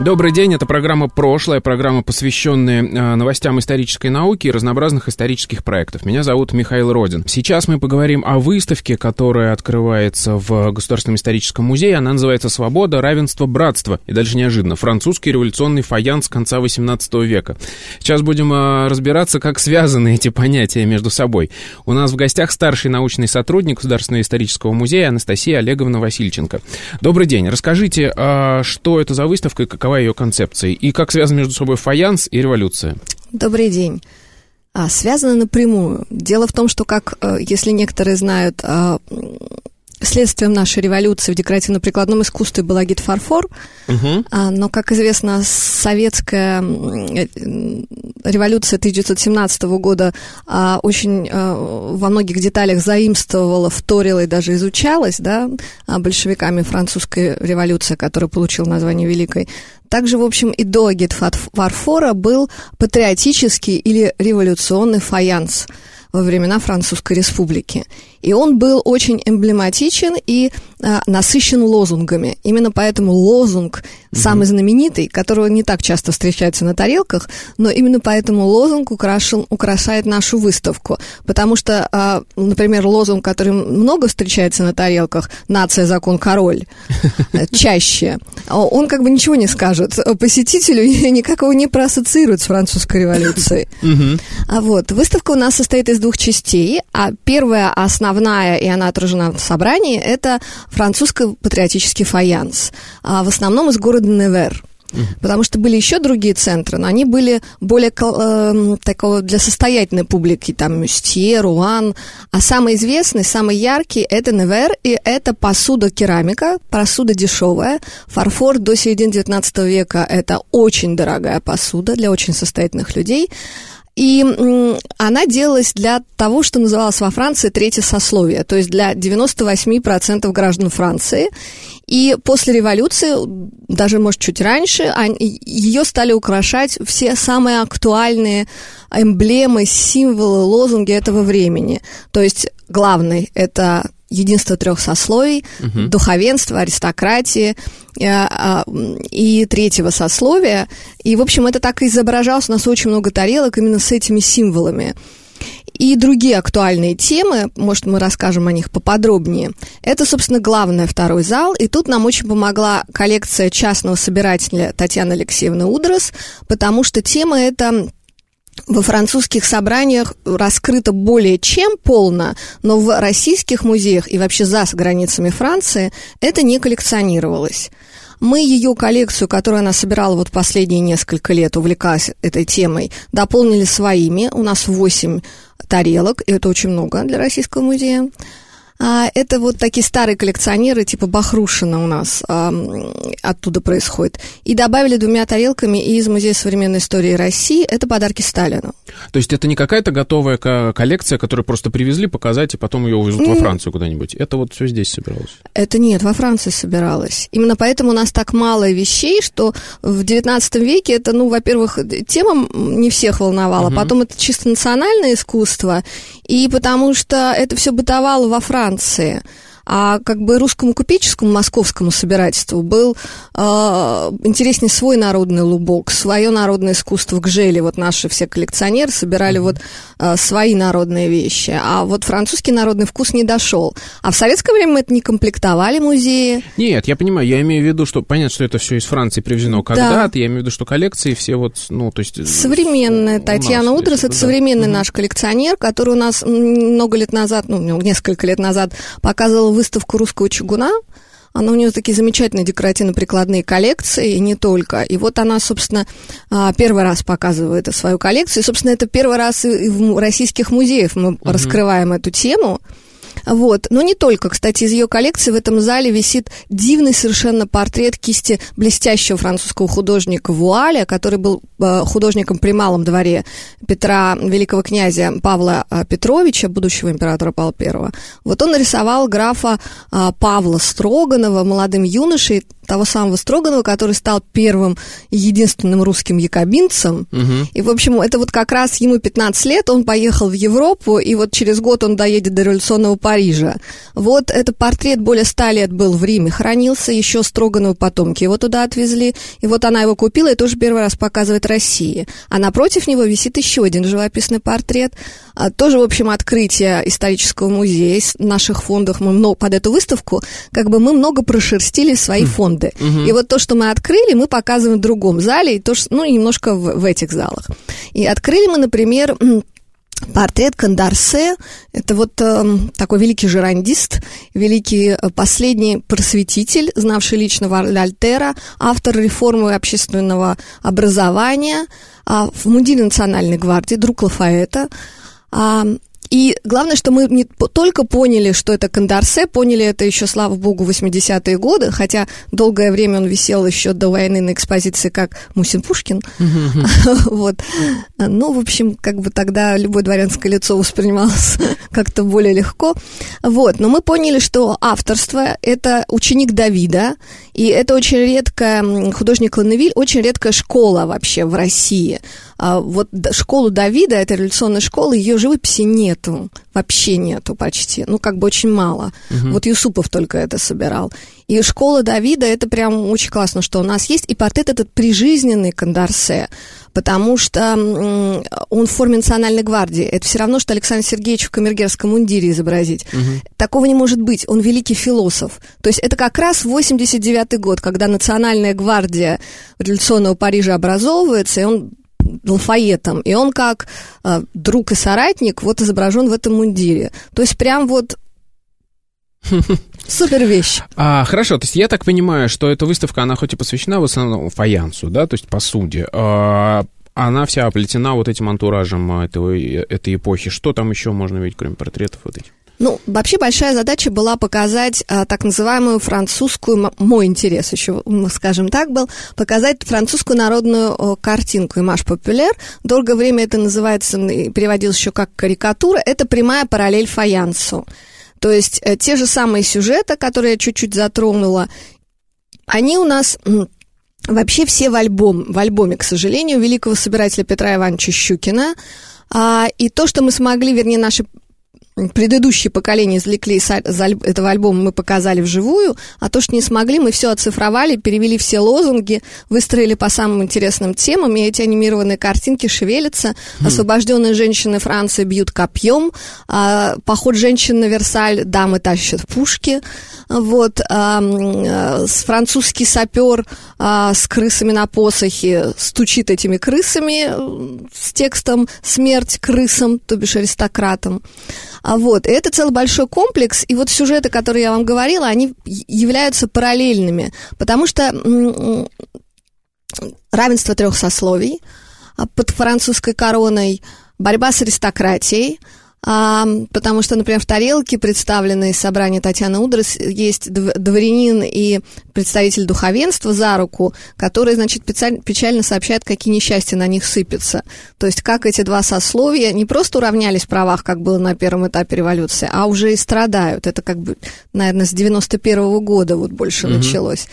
Добрый день, это программа «Прошлое», программа, посвященная э, новостям исторической науки и разнообразных исторических проектов. Меня зовут Михаил Родин. Сейчас мы поговорим о выставке, которая открывается в Государственном историческом музее. Она называется «Свобода, равенство, братство». И дальше неожиданно. Французский революционный фаянс конца XVIII века. Сейчас будем э, разбираться, как связаны эти понятия между собой. У нас в гостях старший научный сотрудник Государственного исторического музея Анастасия Олеговна Васильченко. Добрый день. Расскажите, э, что это за выставка и какова ее концепция? И как связан между собой фаянс и революция? Добрый день. А, связано напрямую. Дело в том, что, как, э, если некоторые знают, а, следствием нашей революции в декоративно-прикладном искусстве был агит фарфор, угу. но, как известно, советская э, революция 1917 года а, очень а, во многих деталях заимствовала, вторила и даже изучалась да, большевиками французской революции, которая получила название Великой. Также, в общем, и до агит фарфора был патриотический или революционный фаянс во времена Французской Республики. И он был очень эмблематичен и а, насыщен лозунгами. Именно поэтому лозунг mm-hmm. самый знаменитый, которого не так часто встречается на тарелках, но именно поэтому лозунг украшил, украшает нашу выставку. Потому что, а, например, лозунг, который много встречается на тарелках, «Нация, закон, король», чаще, он как бы ничего не скажет посетителю и никак его не проассоциирует с французской революцией. А вот, выставка у нас состоит из двух частей, а первая основная и она отражена в собрании, это французско-патриотический фаянс. А в основном из города Невер. Потому что были еще другие центры, но они были более э, такого для состоятельной публики, там Мюстье, Руан. А самый известный, самый яркий это Невер, и это посуда керамика, посуда дешевая. Фарфор до середины 19 века это очень дорогая посуда для очень состоятельных людей. И она делалась для того, что называлось во Франции третье сословие, то есть для 98% граждан Франции. И после революции, даже, может, чуть раньше, ее стали украшать все самые актуальные эмблемы, символы, лозунги этого времени. То есть главный – это единство трех сословий, угу. духовенства, аристократии э, а, и третьего сословия. И, в общем, это так и изображалось. У нас очень много тарелок именно с этими символами. И другие актуальные темы, может, мы расскажем о них поподробнее. Это, собственно, главный второй зал. И тут нам очень помогла коллекция частного собирателя Татьяны Алексеевны Удрос, потому что тема эта во французских собраниях раскрыто более чем полно, но в российских музеях и вообще за границами Франции это не коллекционировалось. Мы ее коллекцию, которую она собирала вот последние несколько лет, увлекаясь этой темой, дополнили своими. У нас 8 тарелок, и это очень много для Российского музея. А, это вот такие старые коллекционеры, типа Бахрушина у нас а, оттуда происходит. И добавили двумя тарелками из Музея современной истории России. Это подарки Сталину. То есть это не какая-то готовая коллекция, которую просто привезли показать, и потом ее увезут во Францию куда-нибудь? Это вот все здесь собиралось? Это нет, во Франции собиралось. Именно поэтому у нас так мало вещей, что в XIX веке это, ну, во-первых, тема не всех волновала, угу. потом это чисто национальное искусство, и потому что это все бытовало во Франции станции а как бы русскому купеческому московскому собирательству был э, интереснее свой народный лубок, свое народное искусство к желе. Вот наши все коллекционеры собирали mm-hmm. вот э, свои народные вещи. А вот французский народный вкус не дошел. А в советское время мы это не комплектовали музеи. Нет, я понимаю, я имею в виду, что понятно, что это все из Франции привезено когда-то. Да. Я имею в виду, что коллекции все вот, ну, то есть... Э, Современная Татьяна Удрос, это да. современный mm-hmm. наш коллекционер, который у нас много лет назад, ну, несколько лет назад показывал выставку русского чугуна. Она у нее такие замечательные декоративно-прикладные коллекции, и не только. И вот она, собственно, а, первый раз показывает свою коллекцию. И, собственно, это первый раз и в российских музеях мы угу. раскрываем эту тему. Вот. Но не только. Кстати, из ее коллекции в этом зале висит дивный совершенно портрет кисти блестящего французского художника Вуаля, который был э, художником при малом дворе Петра, великого князя Павла э, Петровича, будущего императора Павла I. Вот он нарисовал графа э, Павла Строганова молодым юношей, того самого Строганова, который стал первым и единственным русским якобинцем. Угу. И, в общем, это вот как раз ему 15 лет, он поехал в Европу, и вот через год он доедет до революционного Парижа. Вот этот портрет более 100 лет был в Риме, хранился, еще Строганова потомки его туда отвезли, и вот она его купила и тоже первый раз показывает России. А напротив него висит еще один живописный портрет, а, тоже, в общем, открытие исторического музея. Из наших фондов мы много, под эту выставку, как бы мы много прошерстили свои фонды фонды. И вот то, что мы открыли, мы показываем в другом зале, и то, что, ну, немножко в, в этих залах. И открыли мы, например, Портрет Кандарсе – это вот э, такой великий жерандист, великий э, последний просветитель, знавший лично Вольтера, автор реформы общественного образования э, в мундире Национальной гвардии, друг Лафаэта. Э, и главное, что мы не только поняли, что это Кандарсе, поняли это еще, слава богу, 80-е годы, хотя долгое время он висел еще до войны на экспозиции как Мусин Пушкин. Вот. Ну, в общем, как бы тогда любое дворянское лицо воспринималось как-то более легко. Вот. Но мы поняли, что авторство – это ученик Давида, и это очень редкая, художник Ланевиль, очень редкая школа вообще в России. А вот школу Давида, это революционная школа, ее живописи нету, вообще нету почти, ну как бы очень мало. Угу. Вот Юсупов только это собирал. И школа Давида, это прям очень классно, что у нас есть. И портрет этот прижизненный Кандарсе, потому что он в форме национальной гвардии. Это все равно, что Александр Сергеевич в камергерском мундире изобразить. Угу. Такого не может быть. Он великий философ. То есть это как раз 89 год, когда национальная гвардия революционного Парижа образовывается, и он Лафаетом, и он как э, друг и соратник вот изображен в этом мундире. То есть прям вот Супер вещь. А, хорошо, то есть я так понимаю, что эта выставка, она хоть и посвящена в основном фаянсу, да, то есть посуде, а, она вся оплетена вот этим антуражем этой, этой эпохи. Что там еще можно видеть, кроме портретов вот этих? Ну, вообще большая задача была показать а, так называемую французскую, мой интерес еще, скажем так, был, показать французскую народную о, картинку, имаш популяр. Долгое время это называется, переводилось еще как карикатура, это прямая параллель фаянсу. То есть э, те же самые сюжеты, которые я чуть-чуть затронула, они у нас вообще все в альбом, в альбоме, к сожалению, великого собирателя Петра Ивановича Щукина. А, и то, что мы смогли, вернее, наши предыдущие поколения извлекли из этого альбома, мы показали вживую, а то, что не смогли, мы все оцифровали, перевели все лозунги, выстроили по самым интересным темам, и эти анимированные картинки шевелятся. Mm. Освобожденные женщины Франции бьют копьем, а, поход женщин на Версаль, дамы тащат пушки, вот, а, французский сапер а, с крысами на посохе стучит этими крысами э, с текстом «Смерть крысам», то бишь аристократам. А вот, это целый большой комплекс, и вот сюжеты, которые я вам говорила, они являются параллельными, потому что равенство трех сословий а, под французской короной, борьба с аристократией – а, потому что, например, в тарелке, представленной из собрания Татьяны Удрос, есть дворянин и представитель духовенства за руку, который, значит, печально сообщает, какие несчастья на них сыпятся. То есть, как эти два сословия не просто уравнялись в правах, как было на первом этапе революции, а уже и страдают. Это как бы, наверное, с 91 -го года вот больше угу. началось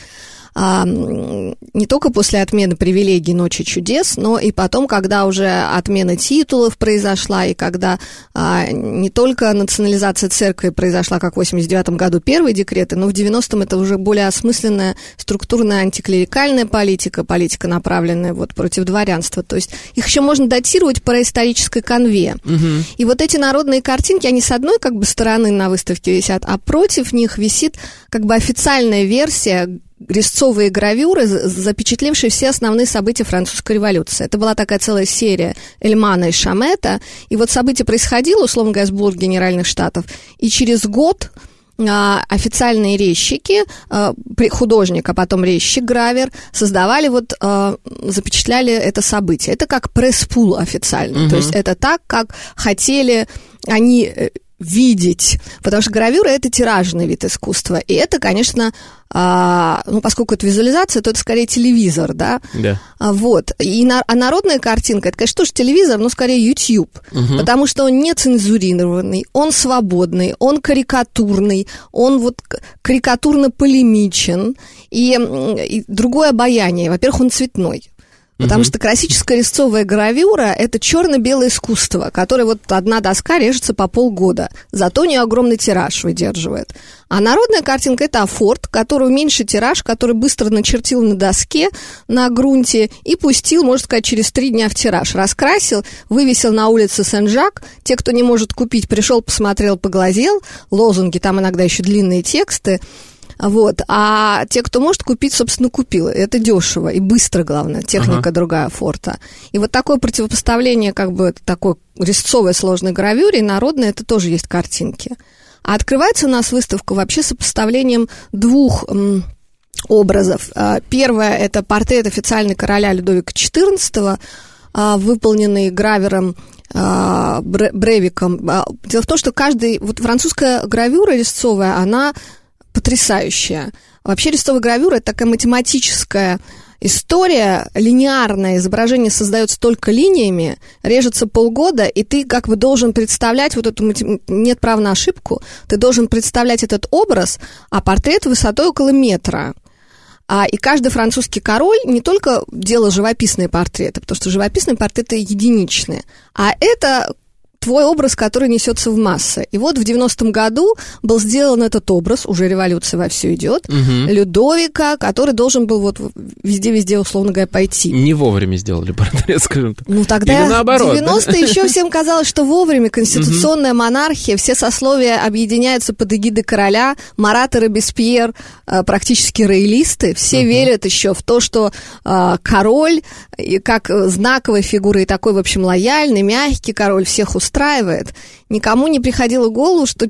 а, не только после отмены привилегий Ночи чудес, но и потом, когда уже отмена титулов произошла, и когда а, не только национализация церкви произошла, как в 89 году первые декреты, но в 90-м это уже более осмысленная структурная антиклерикальная политика, политика, направленная вот против дворянства. То есть их еще можно датировать по исторической конве. Угу. И вот эти народные картинки, они с одной как бы стороны на выставке висят, а против них висит как бы официальная версия резцовые гравюры, запечатлевшие все основные события французской революции. Это была такая целая серия Эльмана и Шамета. И вот событие происходило, условно говоря, сбор Генеральных Штатов. И через год а, официальные резчики, а, художник, а потом резчик, гравер, создавали вот, а, запечатляли это событие. Это как пресс-пул официально. Угу. То есть это так, как хотели они э, видеть, потому что гравюра это тиражный вид искусства, и это, конечно, а, ну, поскольку это визуализация, то это скорее телевизор, да? Да. А, вот. И на, а народная картинка, это, конечно, тоже телевизор, но скорее YouTube, Мгм. потому что он не цензурированный, он свободный, он карикатурный, он вот карикатурно-полемичен, и, и другое обаяние. Во-первых, он цветной. Потому что классическая резцовая гравюра – это черно-белое искусство, которое вот одна доска режется по полгода. Зато у нее огромный тираж выдерживает. А народная картинка – это афорт, который меньше тираж, который быстро начертил на доске, на грунте и пустил, можно сказать, через три дня в тираж. Раскрасил, вывесил на улице Сен-Жак. Те, кто не может купить, пришел, посмотрел, поглазел. Лозунги, там иногда еще длинные тексты. Вот. А те, кто может купить, собственно, купил. Это дешево и быстро, главное. Техника Ага. другая форта. И вот такое противопоставление, как бы, такой резцовой сложной гравюре и народной, это тоже есть картинки. А открывается у нас выставка вообще сопоставлением двух образов. А, Первое – это портрет официальный короля Людовика XIV, а, выполненный гравером а, Бре- Бревиком. Дело в том, что каждый... Вот французская гравюра резцовая, она потрясающая. Вообще резцовая гравюра – это такая математическая история, линеарное изображение создается только линиями, режется полгода, и ты как бы должен представлять вот эту, нет права на ошибку, ты должен представлять этот образ, а портрет высотой около метра. А, и каждый французский король не только делал живописные портреты, потому что живописные портреты единичные, а это твой образ, который несется в массы. И вот в 90-м году был сделан этот образ, уже революция во все идет, Мгм. Людовика, который должен был вот везде-везде, условно говоря, пойти. Не вовремя сделали портрет, скажем так. Ну тогда Или наоборот, да? 90-е еще всем казалось, что вовремя конституционная монархия, все сословия объединяются под эгидой короля, Марат и Робеспьер, э, практически роялисты, все верят еще в то, что э, король, как э, знаковая фигура и такой, в общем, лояльный, мягкий король, всех устраивает. Никому не приходило в голову, что,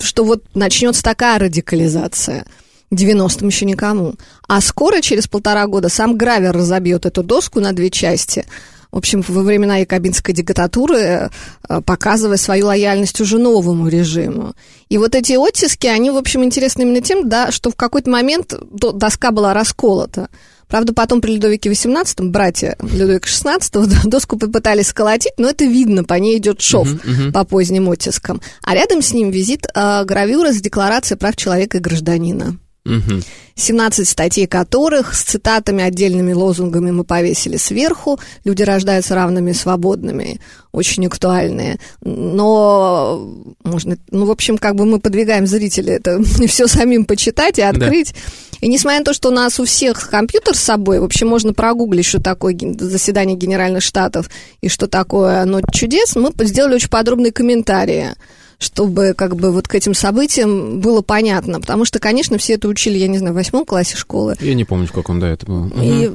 что вот начнется такая радикализация. 90-м еще никому. А скоро, через полтора года, сам Гравер разобьет эту доску на две части. В общем, во времена якобинской диктатуры, э, показывая свою лояльность уже новому режиму. И вот эти оттиски, они, в общем, интересны именно тем, да, что в какой-то момент до- доска была расколота. Правда, потом при Людовике XVIII, братья Людовика XVI, доску попытались сколотить, но это видно, по ней идет шов Мгм, мгм. по поздним оттискам. А рядом с ним визит э, гравюра с декларацией прав человека и гражданина. Мгм. 17 статей которых с цитатами, отдельными лозунгами мы повесили сверху. Люди рождаются равными и свободными, очень актуальные. Но можно, ну, в общем, как бы мы подвигаем зрителей это все самим почитать и открыть. И несмотря на то, что у нас у всех компьютер с собой, в общем, можно прогуглить, что такое заседание Генеральных Штатов и что такое Ночь чудес, мы сделали очень подробные комментарии чтобы как бы вот к этим событиям было понятно. Потому что, конечно, все это учили, я не знаю, в восьмом классе школы. Я не помню, в каком, да, это было. И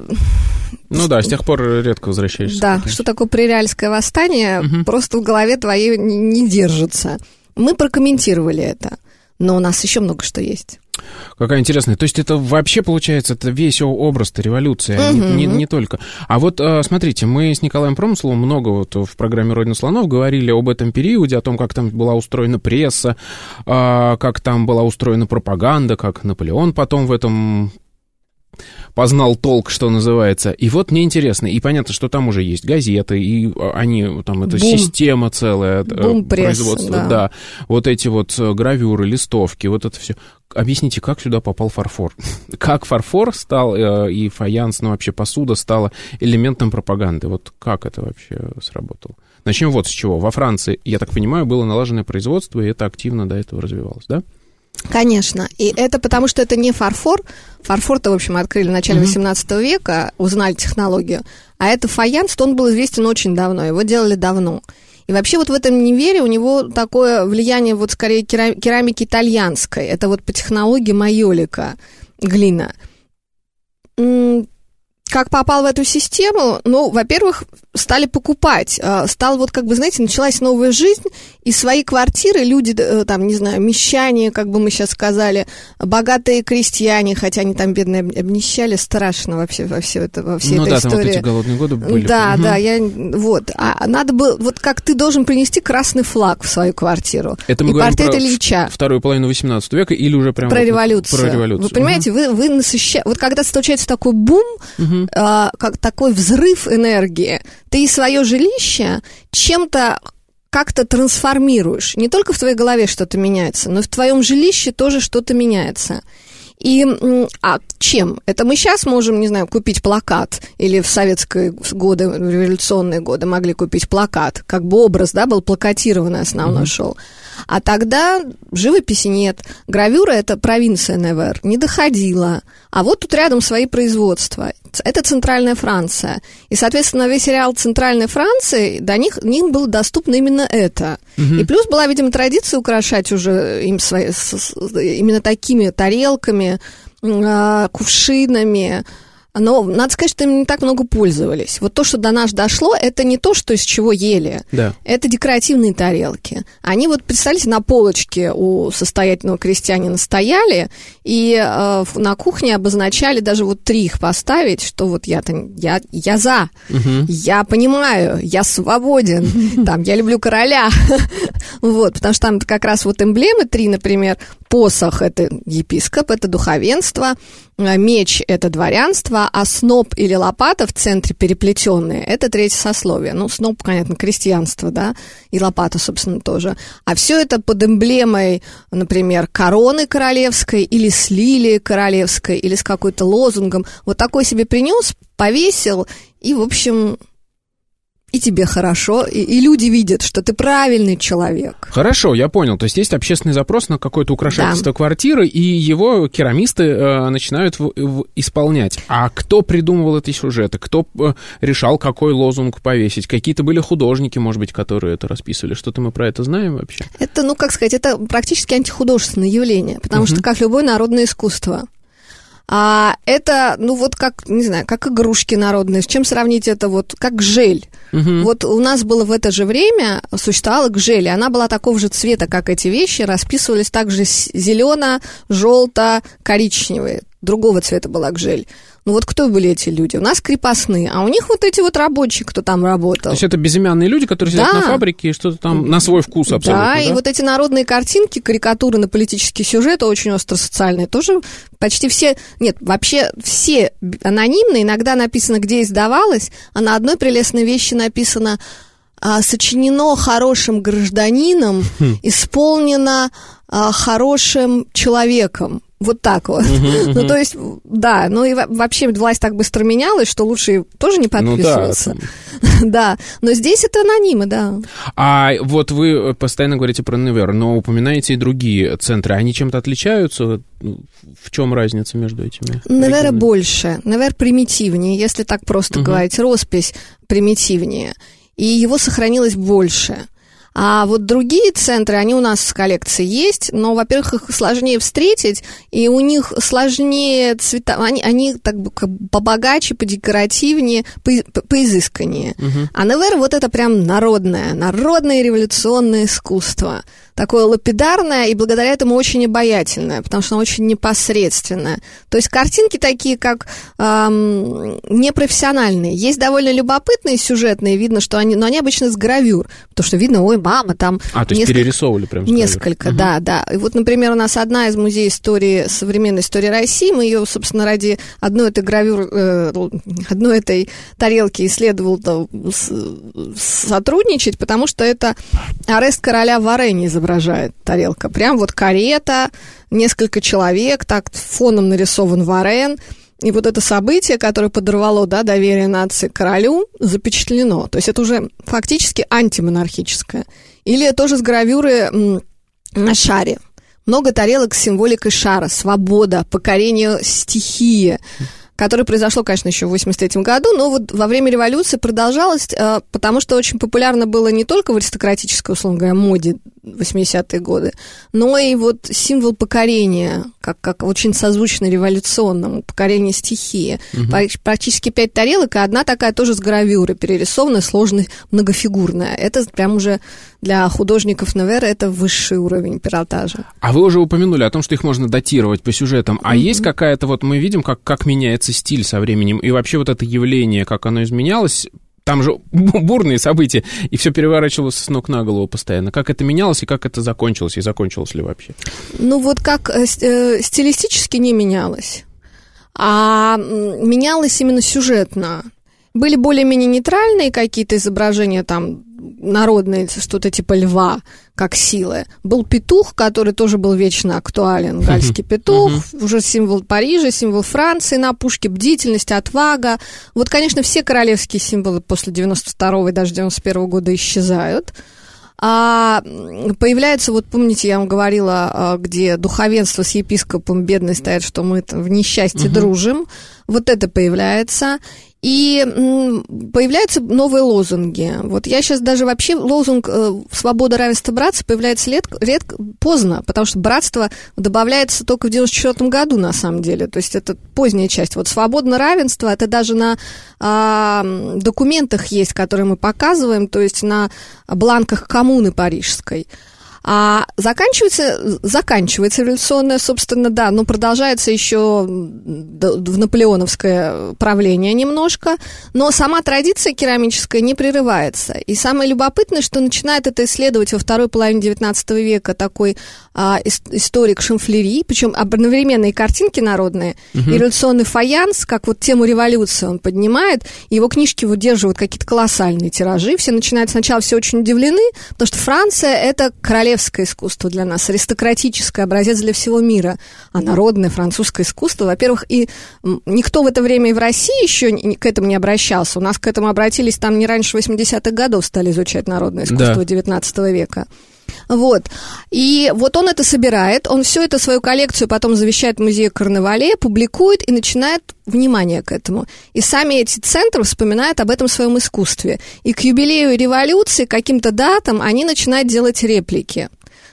Ну да, с тех пор редко возвращаешься. да, что такое пререальское восстание, Мгм. просто в голове твоей не, не держится. Мы прокомментировали это. Но у нас еще много что есть. Какая интересная. То есть это вообще, получается, это весь образ-то революции, а не, не- не только. А вот э, смотрите, мы с Николаем Промысловым много вот в программе «Родина слонов» говорили об этом периоде, о том, как там была устроена пресса, а, как там была устроена пропаганда, как Наполеон потом в этом познал толк, что называется. И вот мне интересно, и понятно, что там уже есть газеты, и а, они, там, это Бум. система целая, э, Бум прессы, производства, да. да. Вот эти вот э, гравюры, листовки, вот это все. Объясните, как сюда попал фарфор? Как фарфор стал, э, и фаянс, ну, вообще посуда стала элементом пропаганды? Вот как это вообще сработало? Начнем вот с чего. Во Франции, я так понимаю, было налаженное производство, и это активно до этого развивалось, да? Конечно. И это потому, что это не фарфор. Фарфор-то, в общем, открыли в начале. 18 века, узнали технологию. А это фаянс, то он был известен очень давно, его делали давно. И вообще вот в этом невере у него такое влияние вот скорее кера- керамики итальянской. Это вот по технологии майолика глина. Как попал в эту систему? Ну, во-первых, стали покупать. А, стал вот, как бы, знаете, началась новая жизнь, и свои квартиры люди, э, там, не знаю, мещане, как бы мы сейчас сказали, богатые крестьяне, хотя они там бедные обнищали, страшно вообще во все это, во всей ну, этой да, истории. там вот эти голодные годы были. Да, Угу. да, я, вот. А надо было, вот как ты должен принести красный флаг в свою квартиру. Это мы и говорим портрет про Ильича. вторую половину 18 века или уже прям... Про вот- революцию. Про революцию. Вы понимаете, вы, вы насыщаете... Вот когда случается такой бум, Мгм. а, как такой взрыв энергии, ты свое жилище чем-то как-то трансформируешь. Не только в твоей голове что-то меняется, но и в твоем жилище тоже что-то меняется. И а чем? Это мы сейчас можем, не знаю, купить плакат, или в советские годы, в революционные годы могли купить плакат, как бы образ, да, был плакатированный основной шел. А тогда живописи нет. Гравюра это провинция Невер, не доходила. А вот тут рядом свои производства. Это центральная Франция. И, соответственно, весь сериал «Центральной Франции», до них, им было доступно именно это. И плюс была, видимо, традиция украшать уже им свои, с- с- именно такими тарелками, а, кувшинами. Но надо сказать, что им не так много пользовались. Вот то, что до нас дошло, это не то, что из чего ели. Да. Это декоративные тарелки. Они вот, представьте, на полочке у состоятельного крестьянина стояли, и э, на кухне обозначали даже вот три их поставить, что вот я-то, я, я за, я понимаю, я свободен, там, я люблю короля. Вот, потому что там как раз вот эмблемы три, например, посох – это епископ, это духовенство, меч – это дворянство, а сноп или лопата в центре переплетенные – это третье сословие. Ну, сноп, понятно, крестьянство, да, и лопата, собственно, тоже. А все это под эмблемой, например, короны королевской или с лилией королевской, или с какой-то лозунгом. Вот такой себе принес, повесил, и, в общем, и тебе хорошо, и, и люди видят, что ты правильный человек. Хорошо, я понял. То есть есть общественный запрос на какое-то украшательство квартиры, и его керамисты э, начинают в- в- исполнять. А кто придумывал эти сюжеты? Кто э, решал, какой лозунг повесить? Какие-то были художники, может быть, которые это расписывали? Что-то мы про это знаем вообще? Это, ну, как сказать, это практически антихудожественное явление, потому что, как любое народное искусство, а это, ну, вот как, не знаю, как игрушки народные. С чем сравнить это? Вот как жель. Вот у нас было в это же время, существовала гжель, и она была такого же цвета, как эти вещи, расписывались также зелено, желто, коричневые. Другого цвета была гжель. Ну вот кто были эти люди? У нас крепостные, а у них вот эти вот рабочие, кто там работал. То есть это безымянные люди, которые сидят Да. на фабрике и что-то там на свой вкус абсолютно, Да, да? и вот эти народные картинки, карикатуры на политические сюжеты, очень остросоциальные, тоже почти все, нет, вообще все анонимные, иногда написано, где издавалось, а на одной прелестной вещи написано а, сочинено хорошим гражданином, Хм. исполнено а, хорошим человеком. Вот так вот. Ну, то есть, да, ну и во- вообще власть так быстро менялась, что лучше тоже не Ну да, подписываться. Да, но здесь это анонимы, да. А вот вы постоянно говорите про Невер, но упоминаете и другие центры. Они чем-то отличаются? Ну, В чем разница между этими? Невера больше, Невер примитивнее, если так просто говорить, роспись примитивнее, и его сохранилось больше. А вот другие центры, они у нас в коллекции есть, но, во-первых, их сложнее встретить, и у них сложнее цвета, они, они так бы побогаче, подекоративнее, по, по- поизысканнее. А Невер вот это прям народное, народное революционное искусство. Такое лапидарное и благодаря этому очень обаятельное, потому что оно очень непосредственное. То есть картинки такие, как эм, непрофессиональные. Есть довольно любопытные сюжетные, видно, что они, но они обычно с гравюр, потому что видно, ой, мама, там А, то есть перерисовывали прям? Несколько, да, да. И вот, например, у нас одна из музеев истории, современной истории России, мы ее, собственно, ради одной этой гравюр, э, одной этой тарелки исследовал сотрудничать, потому что это арест короля в арене изображает тарелка. Прям вот карета, несколько человек, так фоном нарисован варен, и вот это событие, которое подорвало да, доверие нации к королю, запечатлено. То есть это уже фактически антимонархическое. Или тоже с гравюры на шаре. Много тарелок с символикой шара, свобода, покорение стихии. Которое произошло, конечно, еще в 83 году, но вот во время революции продолжалось, э, потому что очень популярно было не только в аристократической, условно говоря, моде 80-е годы, но и вот символ покорения, как, как очень созвучно революционному, покорение стихии. Угу. Практически пять тарелок, и одна такая тоже с гравюрой, перерисованная, сложная, многофигурная. Это прям уже для художников Невера это высший уровень пиротажа. А вы уже упомянули о том, что их можно датировать по сюжетам. А mm-hmm. есть какая-то, вот мы видим, как, как меняется стиль со временем, и вообще вот это явление, как оно изменялось, там же бурные события, и все переворачивалось с ног на голову постоянно. Как это менялось и как это закончилось, и закончилось ли вообще? Ну вот как э, э стилистически не менялось, а менялось именно сюжетно. Были более-менее нейтральные какие-то изображения, там, народные, что-то типа льва, как силы. Был петух, который тоже был вечно актуален, гальский петух, уже символ Парижа, символ Франции на пушке, бдительность, отвага. Вот, конечно, все королевские символы после 92-го и даже 91-го года исчезают. А появляется, вот помните, я вам говорила, а, где духовенство с епископом бедный стоят, что мы в несчастье угу. дружим. Вот это появляется. И появляются новые лозунги. Вот я сейчас даже вообще лозунг э, «Свобода, равенство, братство» появляется редко, редко, поздно, потому что братство добавляется только в 94 году, на самом деле. То есть это поздняя часть. Вот «Свободно, равенство» это даже на а, документах есть, которые мы показываем, то есть на бланках коммуны парижской. А заканчивается, заканчивается революционное, собственно, да, но продолжается еще в наполеоновское правление немножко, но сама традиция керамическая не прерывается. И самое любопытное, что начинает это исследовать во второй половине XIX века такой а, историк Шамфлери, причем одновременные картинки народные, угу. и революционный фаянс, как вот тему революции он поднимает, его книжки выдерживают какие-то колоссальные тиражи, все начинают сначала все очень удивлены, потому что Франция — это королевство королевское искусство для нас, аристократическое, образец для всего мира, а народное французское искусство, во-первых, и никто в это время и в России еще к этому не обращался. У нас к этому обратились там не раньше 80-х годов стали изучать народное искусство да. 19 века. Вот. И вот он это собирает, он всю эту свою коллекцию потом завещает в музее Карнавале, публикует и начинает внимание к этому. И сами эти центры вспоминают об этом своем искусстве. И к юбилею революции, каким-то датам, они начинают делать реплики.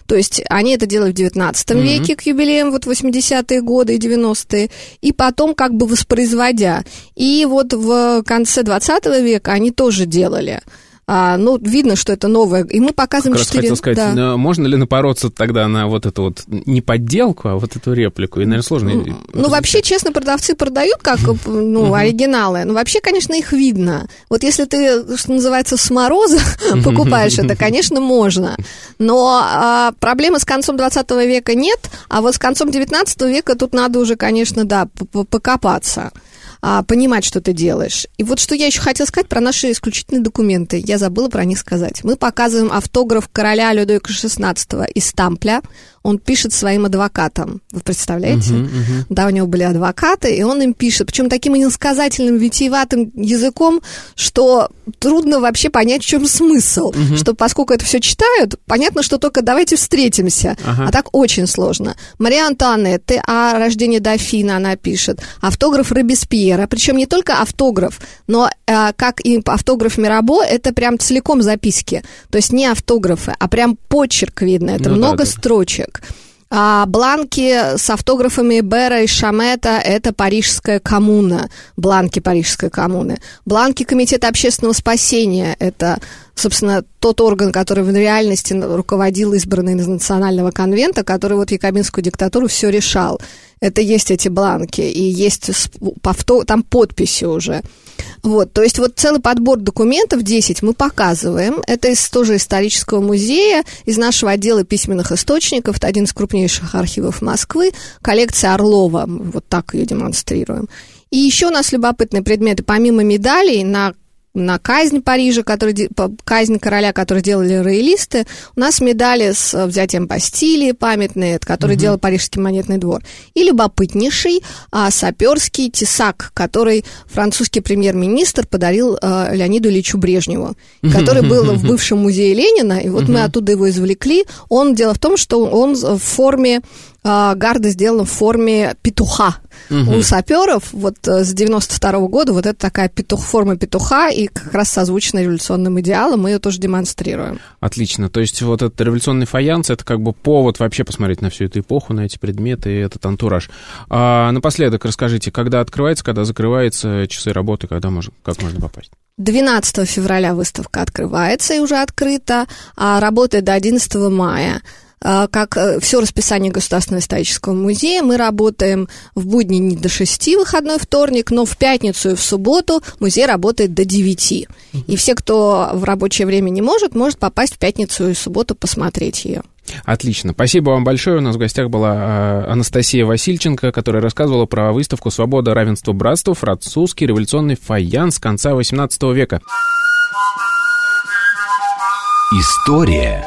То есть они это делали в 19 mm-hmm. веке к юбилеям, вот 80-е годы и 90-е, и потом как бы воспроизводя. И вот в конце 20 века они тоже делали. А, ну, видно, что это новое. И мы показываем как 4... хотел сказать, да. можно ли напороться тогда на вот эту вот не подделку, а вот эту реплику? И, наверное, сложно... Ну, ну вообще, честно, продавцы продают как, ну, оригиналы. Ну, вообще, конечно, их видно. Вот если ты, что называется, с мороза покупаешь это, конечно, можно. Но а, проблемы с концом 20 века нет, а вот с концом 19 века тут надо уже, конечно, да, покопаться а, понимать, что ты делаешь. И вот что я еще хотела сказать про наши исключительные документы. Я забыла про них сказать. Мы показываем автограф короля Людовика XVI из Тампля он пишет своим адвокатам. Вы представляете? Uh-huh, uh-huh. Да, у него были адвокаты, и он им пишет, причем таким иносказательным, витиеватым языком, что трудно вообще понять, в чем смысл. Uh-huh. Что поскольку это все читают, понятно, что только давайте встретимся. Uh-huh. А так очень сложно. Мария Антуанетты о рождении дофина она пишет. Автограф Робеспьера. Причем не только автограф, но э, как и автограф Мирабо, это прям целиком записки. То есть не автографы, а прям почерк видно. Это ну, много да, да. строчек. А бланки с автографами Бера и Шамета – это парижская коммуна, бланки парижской коммуны. Бланки Комитета общественного спасения – это, собственно, тот орган, который в реальности руководил избранный из Национального конвента, который вот якобинскую диктатуру все решал. Это есть эти бланки, и есть там подписи уже. Вот, то есть вот целый подбор документов, 10, мы показываем. Это из тоже исторического музея, из нашего отдела письменных источников. Это один из крупнейших архивов Москвы. Коллекция Орлова, вот так ее демонстрируем. И еще у нас любопытные предметы, помимо медалей, на на казнь Парижа, который, казнь короля, который делали роялисты, у нас медали с э, взятием Бастилии памятные, которые угу. делал Парижский монетный двор. И любопытнейший а, саперский тесак, который французский премьер-министр подарил а, Леониду Ильичу Брежневу, который был в бывшем музее Ленина, и вот мы оттуда его извлекли. Он, дело в том, что он в форме гарда сделана в форме петуха. Угу. У саперов вот э, с 92 -го года вот это такая петух, форма петуха, и как раз созвучна революционным идеалам, мы ее тоже демонстрируем. Отлично. То есть вот этот революционный фаянс, это как бы повод вообще посмотреть на всю эту эпоху, на эти предметы и этот антураж. А, напоследок расскажите, когда открывается, когда закрывается часы работы, когда можно, как можно попасть? 12 февраля выставка открывается и уже открыта, а работает до 11 мая. А, как э, все расписание Государственного исторического музея. Мы работаем в будни не до 6, выходной вторник, но в пятницу и в субботу музей работает до 9. И все, кто в рабочее время не может, может попасть в пятницу и субботу посмотреть ее. Отлично. Спасибо вам большое. У нас в гостях была а, Анастасия Васильченко, которая рассказывала про выставку «Свобода, равенство, братство. Французский революционный фаянс конца XVIII века». История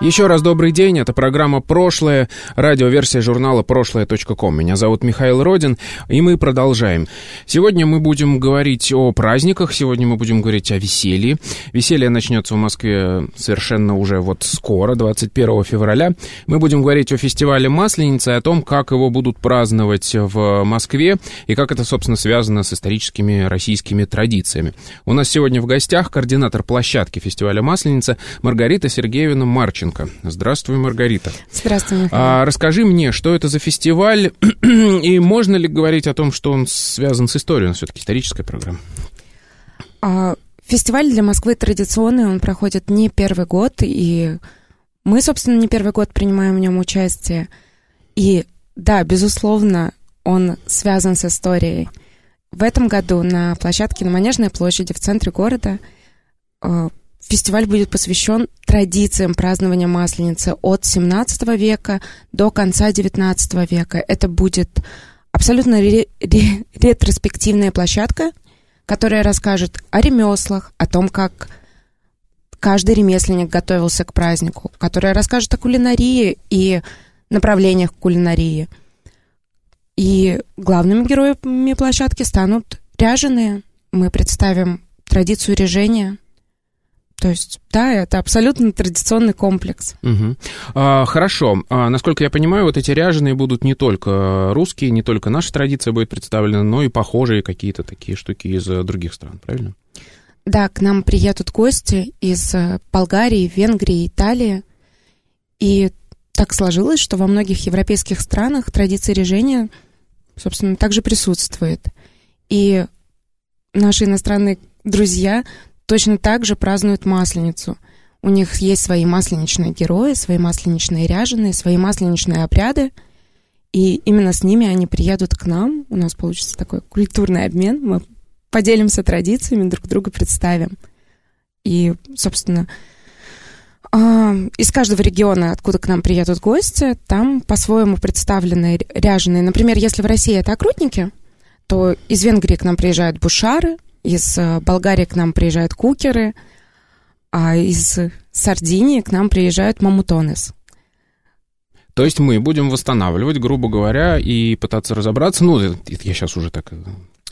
еще раз добрый день, это программа «Прошлое», радиоверсия журнала «Прошлое.ком». Меня зовут Михаил Родин, и мы продолжаем. Сегодня мы будем говорить о праздниках, сегодня мы будем говорить о веселье. Веселье начнется в Москве совершенно уже вот скоро, 21 февраля. Мы будем говорить о фестивале Масленицы, о том, как его будут праздновать в Москве, и как это, собственно, связано с историческими российскими традициями. У нас сегодня в гостях координатор площадки фестиваля Масленица Маргарита Сергеевна Марченко. Романенко. Здравствуй, Маргарита. Здравствуй, Михаил. А, расскажи мне, что это за фестиваль, и можно ли говорить о том, что он связан с историей? Он все-таки историческая программа. А, фестиваль для Москвы традиционный, он проходит не первый год, и мы, собственно, не первый год принимаем в нем участие. И да, безусловно, он связан с историей. В этом году на площадке на Манежной площади в центре города а, Фестиваль будет посвящен традициям празднования Масленицы от 17 века до конца 19 века. Это будет абсолютно ре- ре- ретроспективная площадка, которая расскажет о ремеслах, о том, как каждый ремесленник готовился к празднику, которая расскажет о кулинарии и направлениях кулинарии. И главными героями площадки станут ряженые. Мы представим традицию режения – то есть, да, это абсолютно традиционный комплекс. Угу. А, хорошо. А, насколько я понимаю, вот эти ряженые будут не только русские, не только наша традиция будет представлена, но и похожие какие-то такие штуки из э, других стран, правильно? Да, к нам приедут гости из э, Болгарии, Венгрии, Италии. И так сложилось, что во многих европейских странах традиция режения, собственно, также присутствует. И наши иностранные друзья точно так же празднуют Масленицу. У них есть свои масленичные герои, свои масленичные ряженые, свои масленичные обряды. И именно с ними они приедут к нам. У нас получится такой культурный обмен. Мы поделимся традициями, друг друга представим. И, собственно, а, из каждого региона, откуда к нам приедут гости, там по-своему представлены ряженые. Например, если в России это окрутники, то из Венгрии к нам приезжают бушары, из э, Болгарии к нам приезжают кукеры, а из Сардинии к нам приезжают мамутонес. То есть мы будем восстанавливать, грубо говоря, и пытаться разобраться. Ну, это я сейчас уже так э,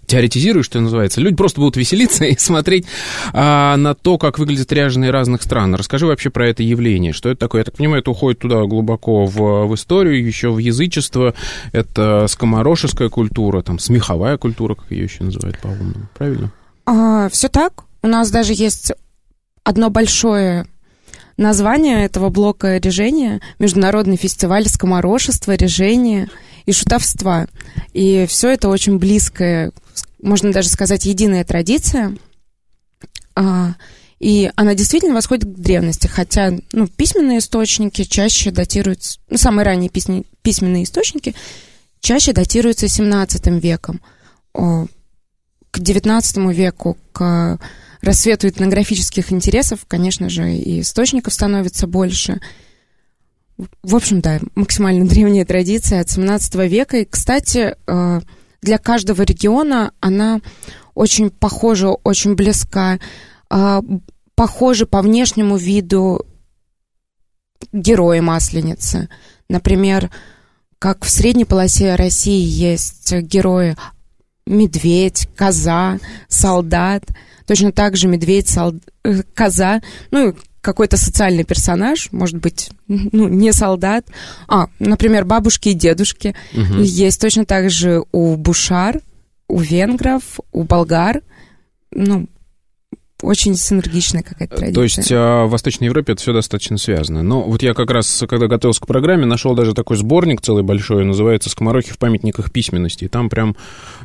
теоретизирую, что называется. Люди просто будут веселиться и смотреть а, на то, как выглядят ряженые разных стран. Расскажи вообще про это явление. Что это такое? Я так понимаю, это уходит туда глубоко в, в историю, еще в язычество. Это скоморошеская культура, там, смеховая культура, как ее еще называют по-умному. Правильно? А, все так. У нас даже есть одно большое название этого блока режения Международный фестиваль скоморошества, режения и шутовства. И все это очень близкая, можно даже сказать, единая традиция. А, и она действительно восходит к древности, хотя ну, письменные источники чаще датируются, ну, самые ранние письменные источники чаще датируются 17 веком к XIX веку, к рассвету этнографических интересов, конечно же, и источников становится больше. В общем, да, максимально древняя традиция от 17 века. И, кстати, э, для каждого региона она очень похожа, очень близка, э, похожа по внешнему виду герои Масленицы. Например, как в средней полосе России есть герои медведь, коза, солдат. Точно так же медведь, солд... Э, коза, ну, какой-то социальный персонаж, может быть, ну, не солдат. А, например, бабушки и дедушки. Угу. Есть точно так же у бушар, у венгров, у болгар. Ну, очень синергичная какая-то традиция. То есть а, в Восточной Европе это все достаточно связано. Но вот я как раз, когда готовился к программе, нашел даже такой сборник целый большой, называется «Скоморохи в памятниках письменности». И там прям,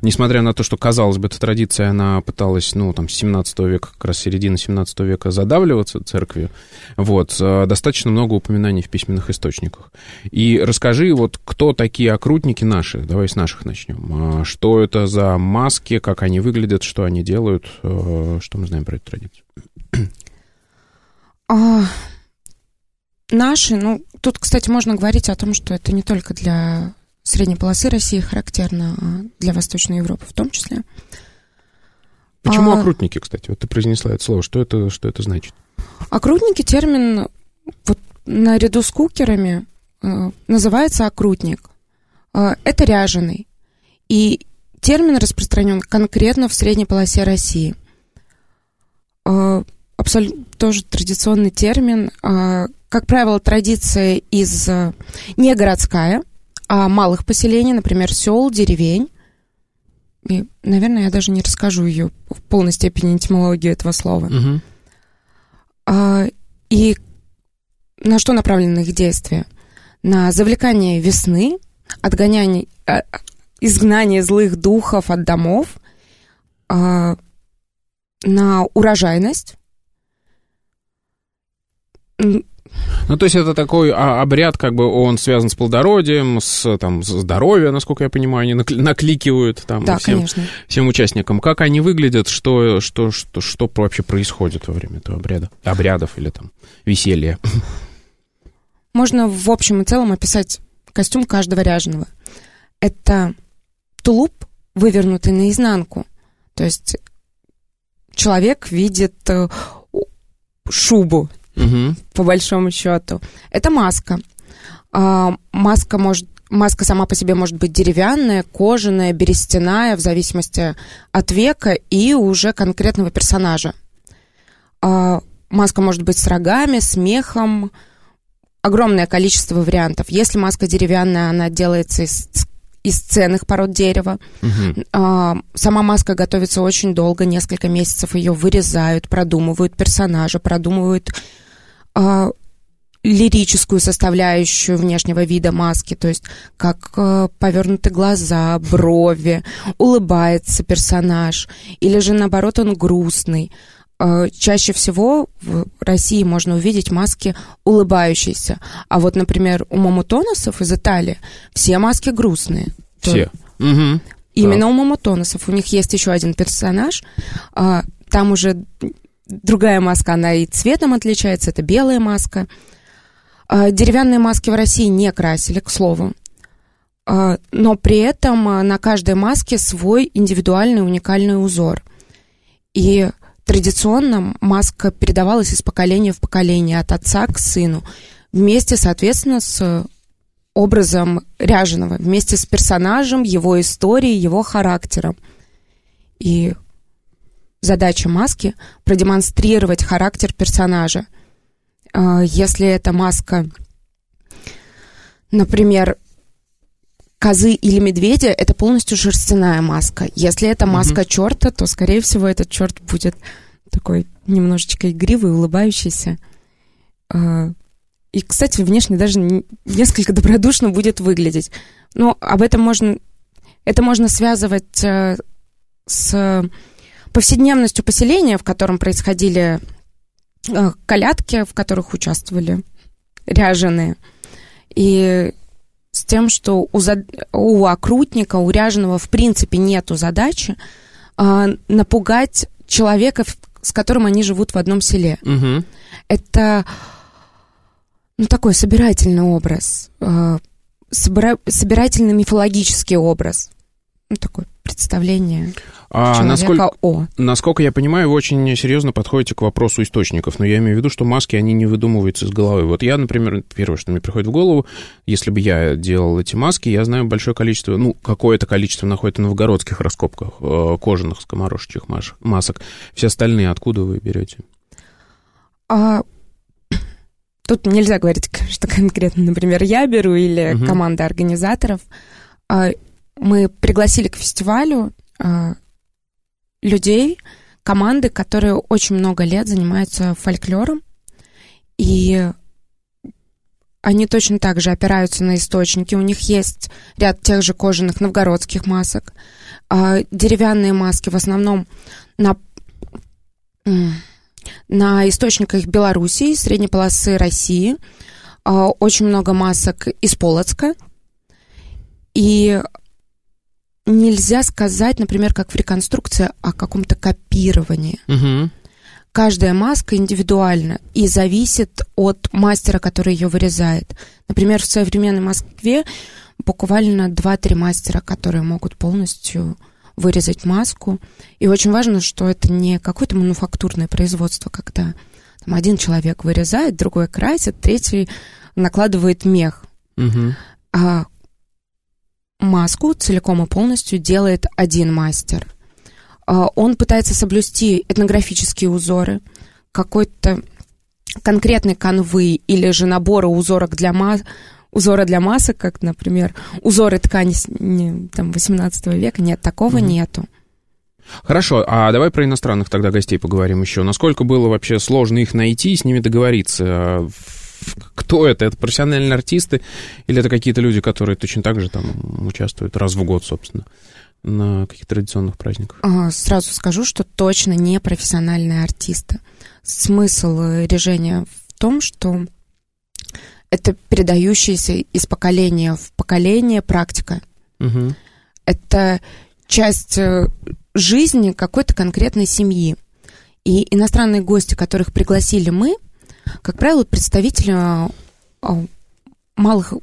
несмотря на то, что, казалось бы, эта традиция, она пыталась, ну, там, с 17 века, как раз середины 17 века задавливаться церковью, вот, а, достаточно много упоминаний в письменных источниках. И расскажи, вот, кто такие окрутники наши, давай с наших начнем. А, что это за маски, как они выглядят, что они делают, что мы знаем про это? Традицию? А, наши, ну, тут, кстати, можно говорить о том, что это не только для средней полосы России характерно, а для Восточной Европы в том числе. Почему а, окрутники, кстати? Вот ты произнесла это слово. Что это, что это значит? Окрутники термин вот наряду с кукерами э, называется окрутник. Э, это ряженый. И термин распространен конкретно в средней полосе России – абсолютно тоже традиционный термин. А, как правило, традиция из а, не городская, а малых поселений, например, сел, деревень. И, наверное, я даже не расскажу ее в полной степени этимологию этого слова. Угу. И на что направлены их действия? На завлекание весны, отгоняние, изгнание злых духов от домов, на урожайность. Ну, то есть это такой а, обряд, как бы он связан с плодородием, с там, здоровьем, насколько я понимаю, они накликивают там да, всем, конечно. всем участникам. Как они выглядят, что, что, что, что вообще происходит во время этого обряда? Обрядов или там веселья? Можно в общем и целом описать костюм каждого ряженого. Это тулуп, вывернутый наизнанку. То есть человек видит э, шубу, угу. по большому счету. Это маска. А, маска может Маска сама по себе может быть деревянная, кожаная, берестяная, в зависимости от века и уже конкретного персонажа. А, маска может быть с рогами, с мехом, огромное количество вариантов. Если маска деревянная, она делается из из ценных пород дерева. Угу. А, сама маска готовится очень долго, несколько месяцев ее вырезают, продумывают персонажа, продумывают а, лирическую составляющую внешнего вида маски, то есть как э, повернуты глаза, брови, улыбается персонаж, или же наоборот он грустный. Э, чаще всего в России можно увидеть маски улыбающиеся. А вот, например, у мамутоносов из Италии все маски грустные. Все. Угу. Именно да. у мамутоносов. У них есть еще один персонаж. А, там уже другая маска, она и цветом отличается. Это белая маска. А, деревянные маски в России не красили, к слову. А, но при этом на каждой маске свой индивидуальный уникальный узор. И Традиционно маска передавалась из поколения в поколение, от отца к сыну, вместе, соответственно, с образом ряженого, вместе с персонажем, его историей, его характером. И задача маски — продемонстрировать характер персонажа. А, если эта маска, например, козы или медведя это полностью шерстяная маска. Если это маска mm-hmm. черта, то, скорее всего, этот черт будет такой немножечко игривый, улыбающийся. А, и, кстати, внешне даже несколько добродушно будет выглядеть. Но об этом можно... Это можно связывать э, с повседневностью поселения, в котором происходили э, колядки, в которых участвовали ряженые. И с тем, что у, зад... у окрутника, у ряженого в принципе нету задачи а, напугать человека, с которым они живут в одном селе. Угу. Это ну, такой собирательный образ, а, собира... собирательный мифологический образ. Ну, такой представление А насколько, о. насколько я понимаю, вы очень серьезно подходите к вопросу источников, но я имею в виду, что маски, они не выдумываются из головы. Вот я, например, первое, что мне приходит в голову, если бы я делал эти маски, я знаю большое количество, ну, какое-то количество находится в новгородских раскопках э, кожаных скоморошечьих маш- масок. Все остальные откуда вы берете? А, тут нельзя говорить, что конкретно, например, я беру или Мгм. команда организаторов. Мы пригласили к фестивалю а, людей, команды, которые очень много лет занимаются фольклором, и они точно так же опираются на источники. У них есть ряд тех же кожаных новгородских масок, а, деревянные маски в основном на на источниках Белоруссии, средней полосы России. А, Очень много масок из Полоцка. И нельзя сказать, например, как в реконструкции, о каком-то копировании. Угу. Каждая маска индивидуальна и зависит от мастера, который ее вырезает. Например, в современной Москве буквально 2-3 мастера, которые могут полностью вырезать маску. И очень важно, что это не какое-то мануфактурное производство, когда там, один человек вырезает, другой красит, третий накладывает мех. Угу. А маску целиком и полностью делает один мастер. А, Он пытается соблюсти этнографические узоры, какой-то конкретной канвы или же набора узорок для ма- узора для масок, как, например, узоры ткани там, 18 века. Нет, такого Мгм. нету. Хорошо, а давай про иностранных тогда гостей поговорим еще. Насколько было вообще сложно их найти и с ними договориться? Кто это? Это профессиональные артисты или это какие-то люди, которые точно так же там участвуют раз в год, собственно, на каких-то традиционных праздниках? А, Сразу скажу, что точно не профессиональные артисты. Смысл э, режения в том, что это передающаяся из поколения в поколение практика. Угу. Это часть э, жизни какой-то конкретной семьи. И иностранные гости, которых пригласили мы, как правило, представители а, а, малых,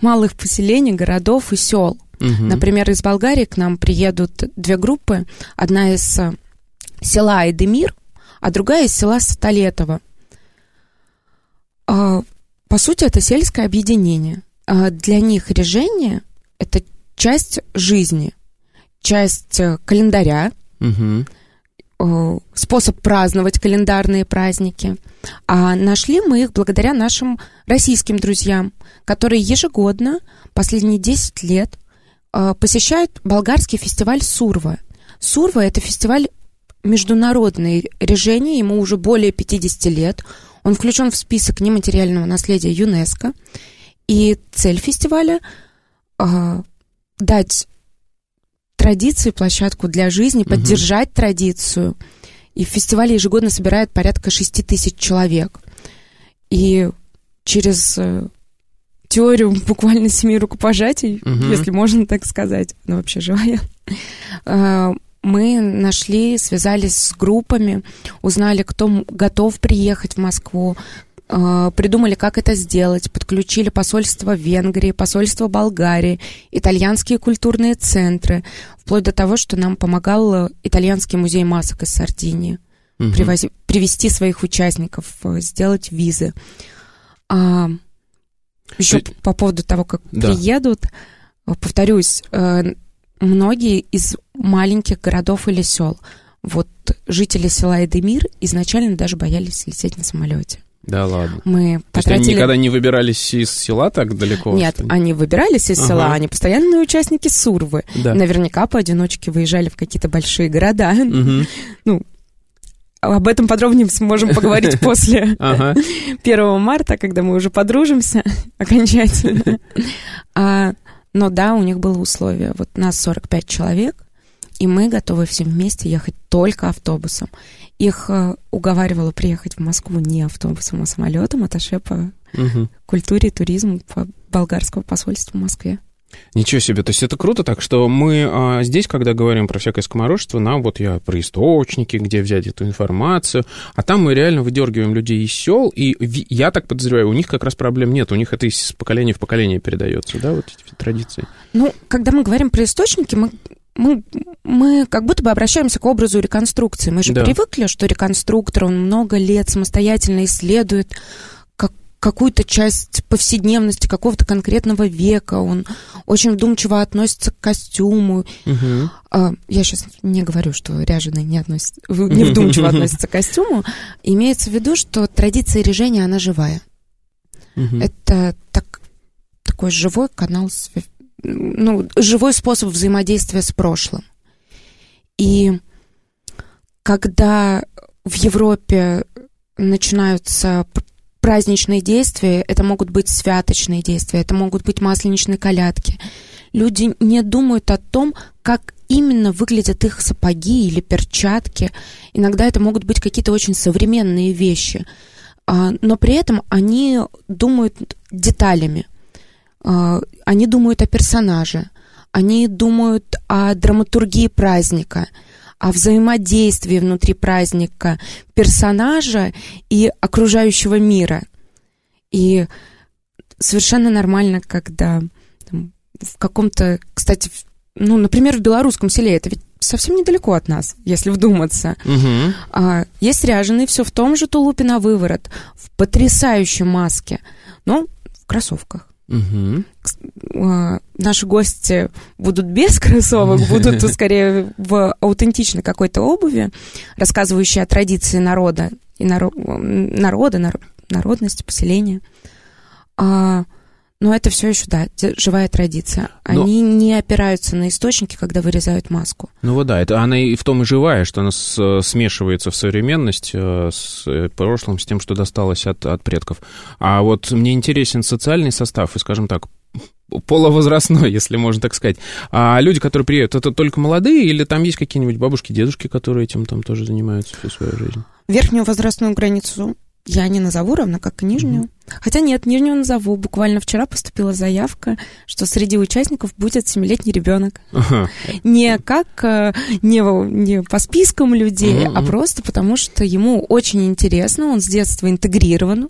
малых поселений, городов и сел. Например, из Болгарии к нам приедут две группы. Одна из э, села Айдемир, а другая из села Столетово. А, По сути, это сельское объединение. А Для них режение — это часть жизни, часть календаря, Угу. Э, способ праздновать календарные праздники. А нашли мы их благодаря нашим российским друзьям, которые ежегодно, последние 10 лет, э, посещают болгарский фестиваль Сурва. Сурва — это фестиваль международное решение, ему уже более 50 лет. Он включен в список нематериального наследия ЮНЕСКо. И цель фестиваля э, дать традиции, площадку для жизни, Мгм. поддержать традицию. И в фестивале ежегодно собирает порядка 6 тысяч человек. И через э, теорию буквально семи рукопожатий, Мгм. если можно так сказать, она вообще живая, э, мы нашли, связались с группами, узнали, кто готов приехать в Москву, придумали, как это сделать, подключили посольство Венгрии, посольство Болгарии, итальянские культурные центры, вплоть до того, что нам помогал э, итальянский музей масок из Сардинии привози- привести своих участников, э, сделать визы. А, еще Ты- по поводу того, как Да. приедут, э, повторюсь, э, многие из маленьких городов или сел, вот жители села Эдемир изначально даже боялись лететь на самолете. Да ладно. Мы То есть они никогда не выбирались из села так далеко? Нет, что ли? они выбирались из Ага. села, они постоянные участники Сурвы. Да. Наверняка поодиночке выезжали в какие-то большие города. Мгм. Об этом подробнее сможем поговорить после Ага. 1 марта, когда мы уже подружимся окончательно. А, но да, у них было условие. Вот нас 45 человек, и мы готовы все вместе ехать только автобусом. Их э, уговаривала приехать в Москву не автобусом, а самолетом, аташе по Мгм. культуре и туризму по болгарского посольства в Москве. Ничего себе, то есть это круто так, что мы а, здесь, когда говорим про всякое скоморожество, нам вот я про источники, где взять эту информацию, а там мы реально выдергиваем людей из сел, и я так подозреваю, у них как раз проблем нет, у них это из поколения в поколение передается, да, вот эти традиции. Ну, когда мы говорим про источники, мы мы, мы как будто бы обращаемся к образу реконструкции. Мы же Да. привыкли, что реконструктор, он много лет самостоятельно исследует как, какую-то часть повседневности какого-то конкретного века. Он очень вдумчиво относится к костюму. Мгм. А, я сейчас не говорю, что ряженый не, относится, не вдумчиво относится к костюму. Имеется в виду, что традиция режения, она живая. Мгм. Это так, такой живой канал, свя- ну, живой способ взаимодействия с прошлым. И когда в Европе начинаются праздничные действия, это могут быть святочные действия, это могут быть масленичные колядки. Люди не думают о том, как именно выглядят их сапоги или перчатки. Иногда это могут быть какие-то очень современные вещи. А, но при этом они думают деталями. А, Они думают о персонаже, они думают о драматургии праздника, о взаимодействии внутри праздника персонажа и окружающего мира. И совершенно нормально, когда там, в каком-то, кстати, ну, например, в белорусском селе, это ведь совсем недалеко от нас, если вдуматься. Мгм. А, есть ряженый все в том же тулупе на выворот, в потрясающей маске, но в кроссовках. А, наши гости будут без кроссовок, будут скорее в аутентичной какой-то обуви, рассказывающей о традиции народа и наро- народа, нар- народности, поселения. Но это все еще, да, живая традиция. Но- Они не опираются на источники, когда вырезают маску. Ну вот да, это она и в том и живая, что она с- смешивается в современность э, с э, прошлым, с тем, что досталось от, от предков. А вот мне интересен социальный состав и, скажем так, половозрастной, если можно так сказать. А люди, которые приедут, это только молодые или там есть какие-нибудь бабушки, дедушки, которые этим там тоже занимаются всю свою жизнь? Верхнюю возрастную границу я не назову, равно как и нижнюю. Хотя нет, нижнюю назову. Буквально вчера поступила заявка, что среди участников будет семилетний ребенок. Ага. Не как э, не, не по спискам людей, Мгм, а просто потому, что ему очень интересно, он с детства интегрирован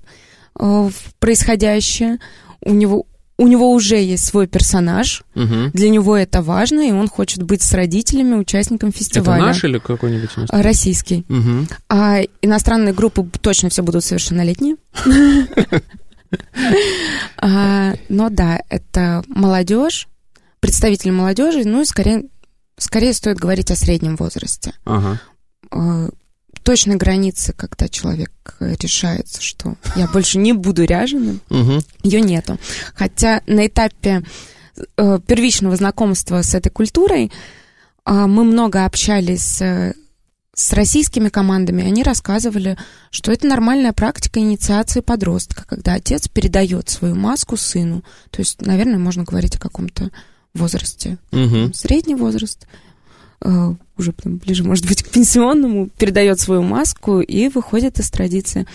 э, в происходящее. У него, у него уже есть свой персонаж. Мгм. Для него это важно, и он хочет быть с родителями участником Это фестиваля. наш или какой-нибудь? А, Российский. Мгм. А иностранные группы точно все будут совершеннолетние. А, Но да, это молодежь, представители молодежи, ну и скорее, скорее стоит говорить о среднем возрасте. Ага. Точной границы, когда человек э, решается, что я больше не буду ряженым, ее нету. Хотя на этапе э, первичного знакомства с этой культурой а, мы много общались э, с российскими командами. Они рассказывали, что это нормальная практика инициации подростка, когда отец передает свою маску сыну. То есть, наверное, можно говорить о каком-то возрасте. Мгм. Средний возраст, уже там ближе, может быть, к пенсионному, передает свою маску и выходит из традиции.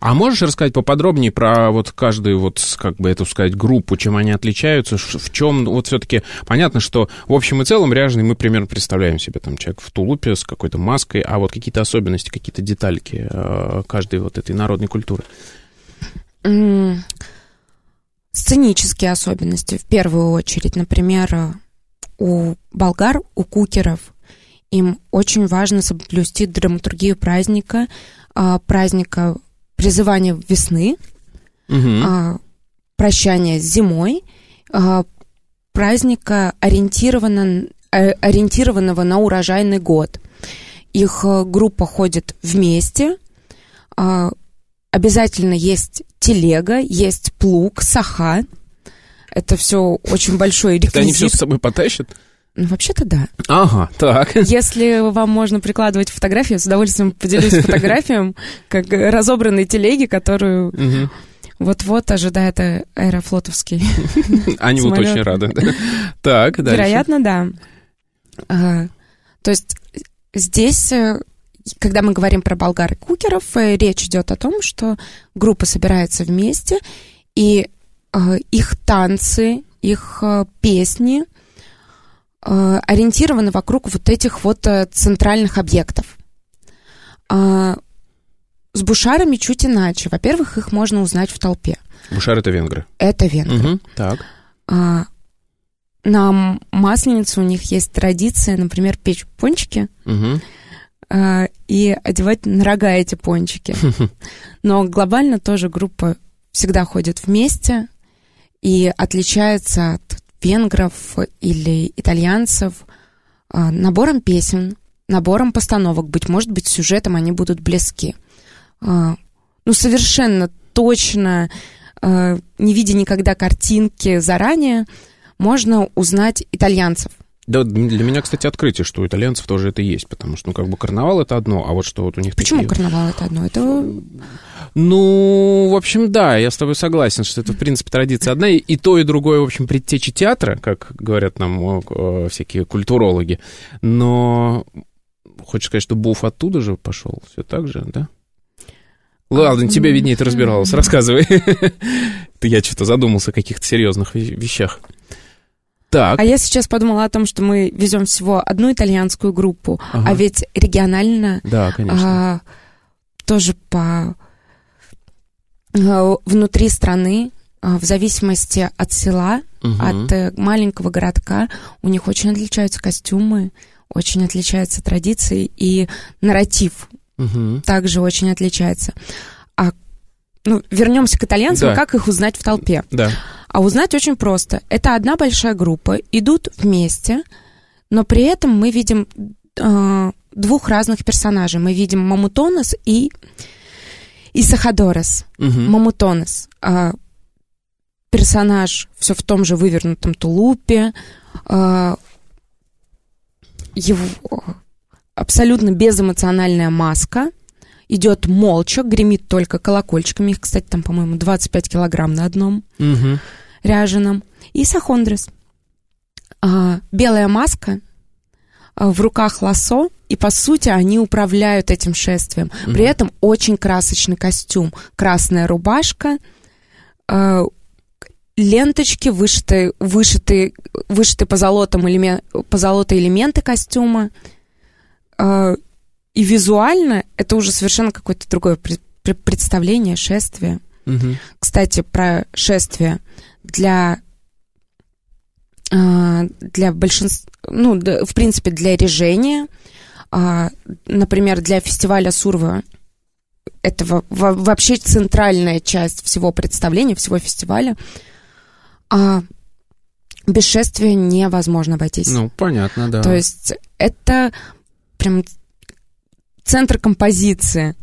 А можешь рассказать поподробнее про вот каждую вот, как бы это сказать, группу, чем они отличаются, в чем, вот все-таки понятно, что в общем и целом ряженый мы примерно представляем себе, там человек в тулупе с какой-то маской, а вот какие-то особенности, какие-то детальки э, каждой вот этой народной культуры. Сценические особенности, в первую очередь. Например, э, у болгар, у кукеров, им очень важно соблюсти драматургию праздника, а, праздника призывания весны, а, прощания с зимой, а, праздника, ориентировано- э, ориентированного на урожайный год. Их э, группа ходит вместе, обязательно есть телега, есть плуг, саха. Это все очень большой Это они все реквизит. с собой потащат? Ну, вообще-то да. Ага, так. Если вам можно прикладывать фотографии, я с удовольствием поделюсь фотографиям, как разобранной телеги, которую вот-вот ожидает э, аэрофлотовский. Они будут очень рады. Так, дальше. Вероятно, да. А, То есть здесь, э, когда мы говорим про болгар и кукеров, э, речь идет о том, что группа собирается вместе, и их танцы, их э, песни э, ориентированы вокруг вот этих вот э, центральных объектов. А, С бушарами чуть иначе. Во-первых, их можно узнать в толпе. Бушар это венгры. Это венгры. Мгм. Так. А, на Масленицу у них есть традиция, например, печь пончики э, и одевать на рога эти пончики. Но глобально тоже группа всегда ходит вместе и отличается от венгров или итальянцев э, набором песен, набором постановок. Быть может быть, сюжетом они будут близки. Э, Ну, совершенно точно, э, не видя никогда картинки заранее, можно узнать итальянцев. Да, для меня, кстати, открытие, что у итальянцев тоже это есть, потому что, ну, как бы карнавал это одно, а вот что вот у них Почему такие... карнавал это одно? Это Ну, в общем, да, я с тобой согласен, что это, в принципе, традиция одна, и, и то, и другое, в общем, предтечи театра, как говорят нам о, о, всякие культурологи, но хочешь сказать, что Буф оттуда же пошел, все так же, да? Ладно, тебе виднее, ты разбиралась, рассказывай. Ты я что-то задумался о каких-то серьезных ве- вещах. Так, А я сейчас подумала о том, что мы везем всего одну итальянскую группу, Ага. а ведь регионально да, конечно. а, тоже по а, внутри страны, а, в зависимости от села, Мгм. от э, маленького городка, у них очень отличаются костюмы, очень отличаются традиции и нарратив Мгм. также очень отличается. А ну, вернемся к итальянцам, Да. как их узнать в толпе? Да. А узнать очень просто. Это одна большая группа, идут вместе, но при этом мы видим э, двух разных персонажей. Мы видим Мамутонос и Исахадорес. Мгм. Мамутонос. а, персонаж все в том же вывернутом тулупе. а, его абсолютно безэмоциональная маска. Идет молча, гремит только колокольчиками. Их, кстати, там, по-моему, 25 килограмм на одном Мгм. Ряженом. И сахондрес. А, белая маска, а, в руках лосо, и, по сути, они управляют этим шествием. При Мгм. этом очень красочный костюм. Красная рубашка, а, ленточки, вышитые, вышитые, вышитые по, золотам элемен- по золотой элементы костюма. А, и визуально это уже совершенно какое-то другое пред- пред- представление, шествие. Мгм. Кстати, про шествие для а, для большинства, ну, в принципе, для режения, а, например, для фестиваля Сурва, это во- во- вообще центральная часть всего представления, всего фестиваля, а без шествия невозможно обойтись. Ну, понятно, да. То есть это прям центр композиции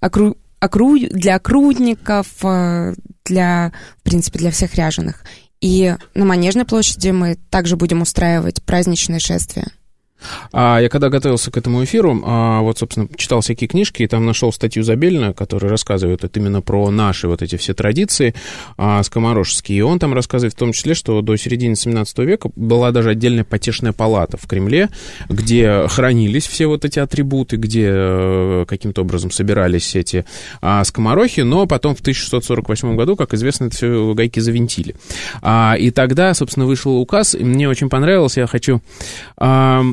окру- окру- для окрудников, э, для, в принципе, для всех ряженых. И на Манежной площади мы также будем устраивать праздничные шествия. А я когда готовился к этому эфиру, а, вот, собственно, читал всякие книжки, и там нашел статью Забелина, которая рассказывает это именно про наши вот эти все традиции а, скоморошеские. И он там рассказывает в том числе, что до середины 17 века была даже отдельная потешная палата в Кремле, где хранились все вот эти атрибуты, где э, каким-то образом собирались эти а, скоморохи, но потом в 1648 году, как известно, это все гайки завинтили. А, и тогда, собственно, вышел указ, и мне очень понравилось, я хочу... а,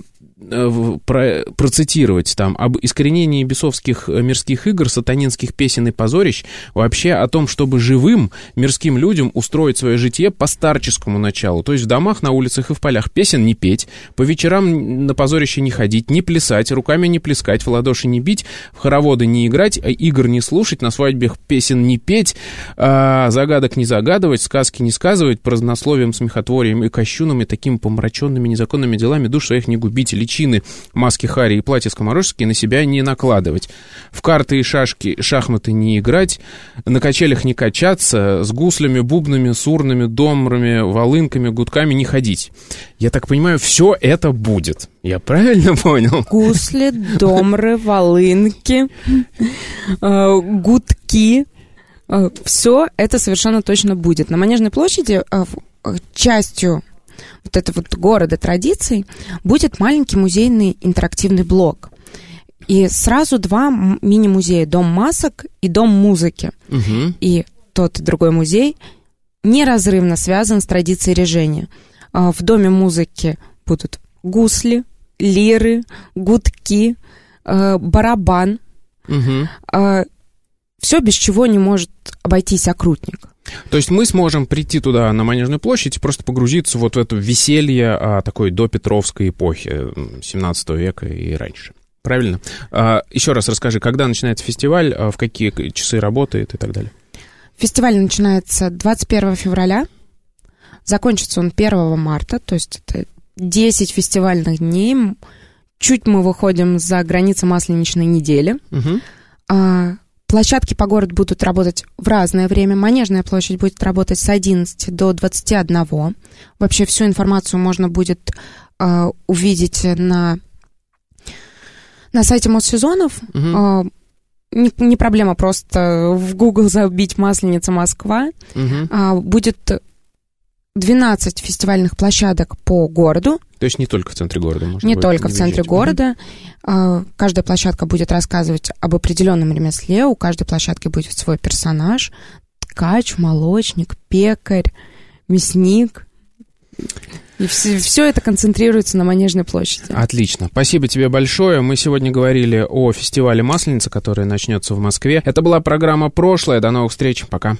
про- процитировать там об искоренении бесовских э, мирских игр, сатанинских песен и позорищ, вообще о том, чтобы живым мирским людям устроить свое житие по старческому началу, то есть в домах, на улицах и в полях песен не петь, по вечерам на позорище не ходить, не плясать, руками не плескать, в ладоши не бить, в хороводы не играть, а игр не слушать, на свадьбах песен не петь, а, загадок не загадывать, сказки не сказывать, празднословием, смехотворием и кощунами, такими помраченными незаконными делами душ своих не губить, личины, маски хари и платья скоморожеские на себя не накладывать, в карты и шашки, шахматы не играть, на качелях не качаться, с гуслями, бубнами, сурнами, домрами, волынками, гудками не ходить. Я так понимаю, все это будет. Я правильно понял? Гусли, домры, волынки, э, гудки. Все это совершенно точно будет. На Манежной площади э, э, частью вот этого вот города традиций будет маленький музейный интерактивный блок. И сразу два мини-музея. Дом масок и Дом музыки. Мгм. И тот и другой музей неразрывно связан с традицией режения. А, В Доме музыки будут гусли, лиры, гудки, э, барабан. Мгм. Все, без чего не может обойтись окрутник. То есть мы сможем прийти туда, на Манежную площадь, и просто погрузиться вот в это веселье а, такой до Петровской эпохи, 17 века и раньше. Правильно? А, еще раз расскажи, когда начинается фестиваль, а в какие часы работает и так далее? Фестиваль начинается 21 февраля, закончится он 1 марта, то есть это 10 фестивальных дней. Чуть мы выходим за границы масленичной недели. Угу. А, площадки по городу будут работать в разное время. Манежная площадь будет работать с 11 до 21. Вообще всю информацию можно будет а, увидеть на, на сайте Моссезонов. Угу. А, не, не проблема просто в Google забить «Масленица Москва». Угу. А, будет 12 фестивальных площадок по городу. То есть не только в центре города можно Не только в выезжать. центре города. А, Каждая площадка будет рассказывать об определенном ремесле. У каждой площадки будет свой персонаж. Ткач, молочник, пекарь, мясник. И все, это концентрируется на Манежной площади. Отлично. Спасибо тебе большое. Мы сегодня говорили о фестивале Масленица, который начнется в Москве. Это была программа «Прошлое». До новых встреч. Пока.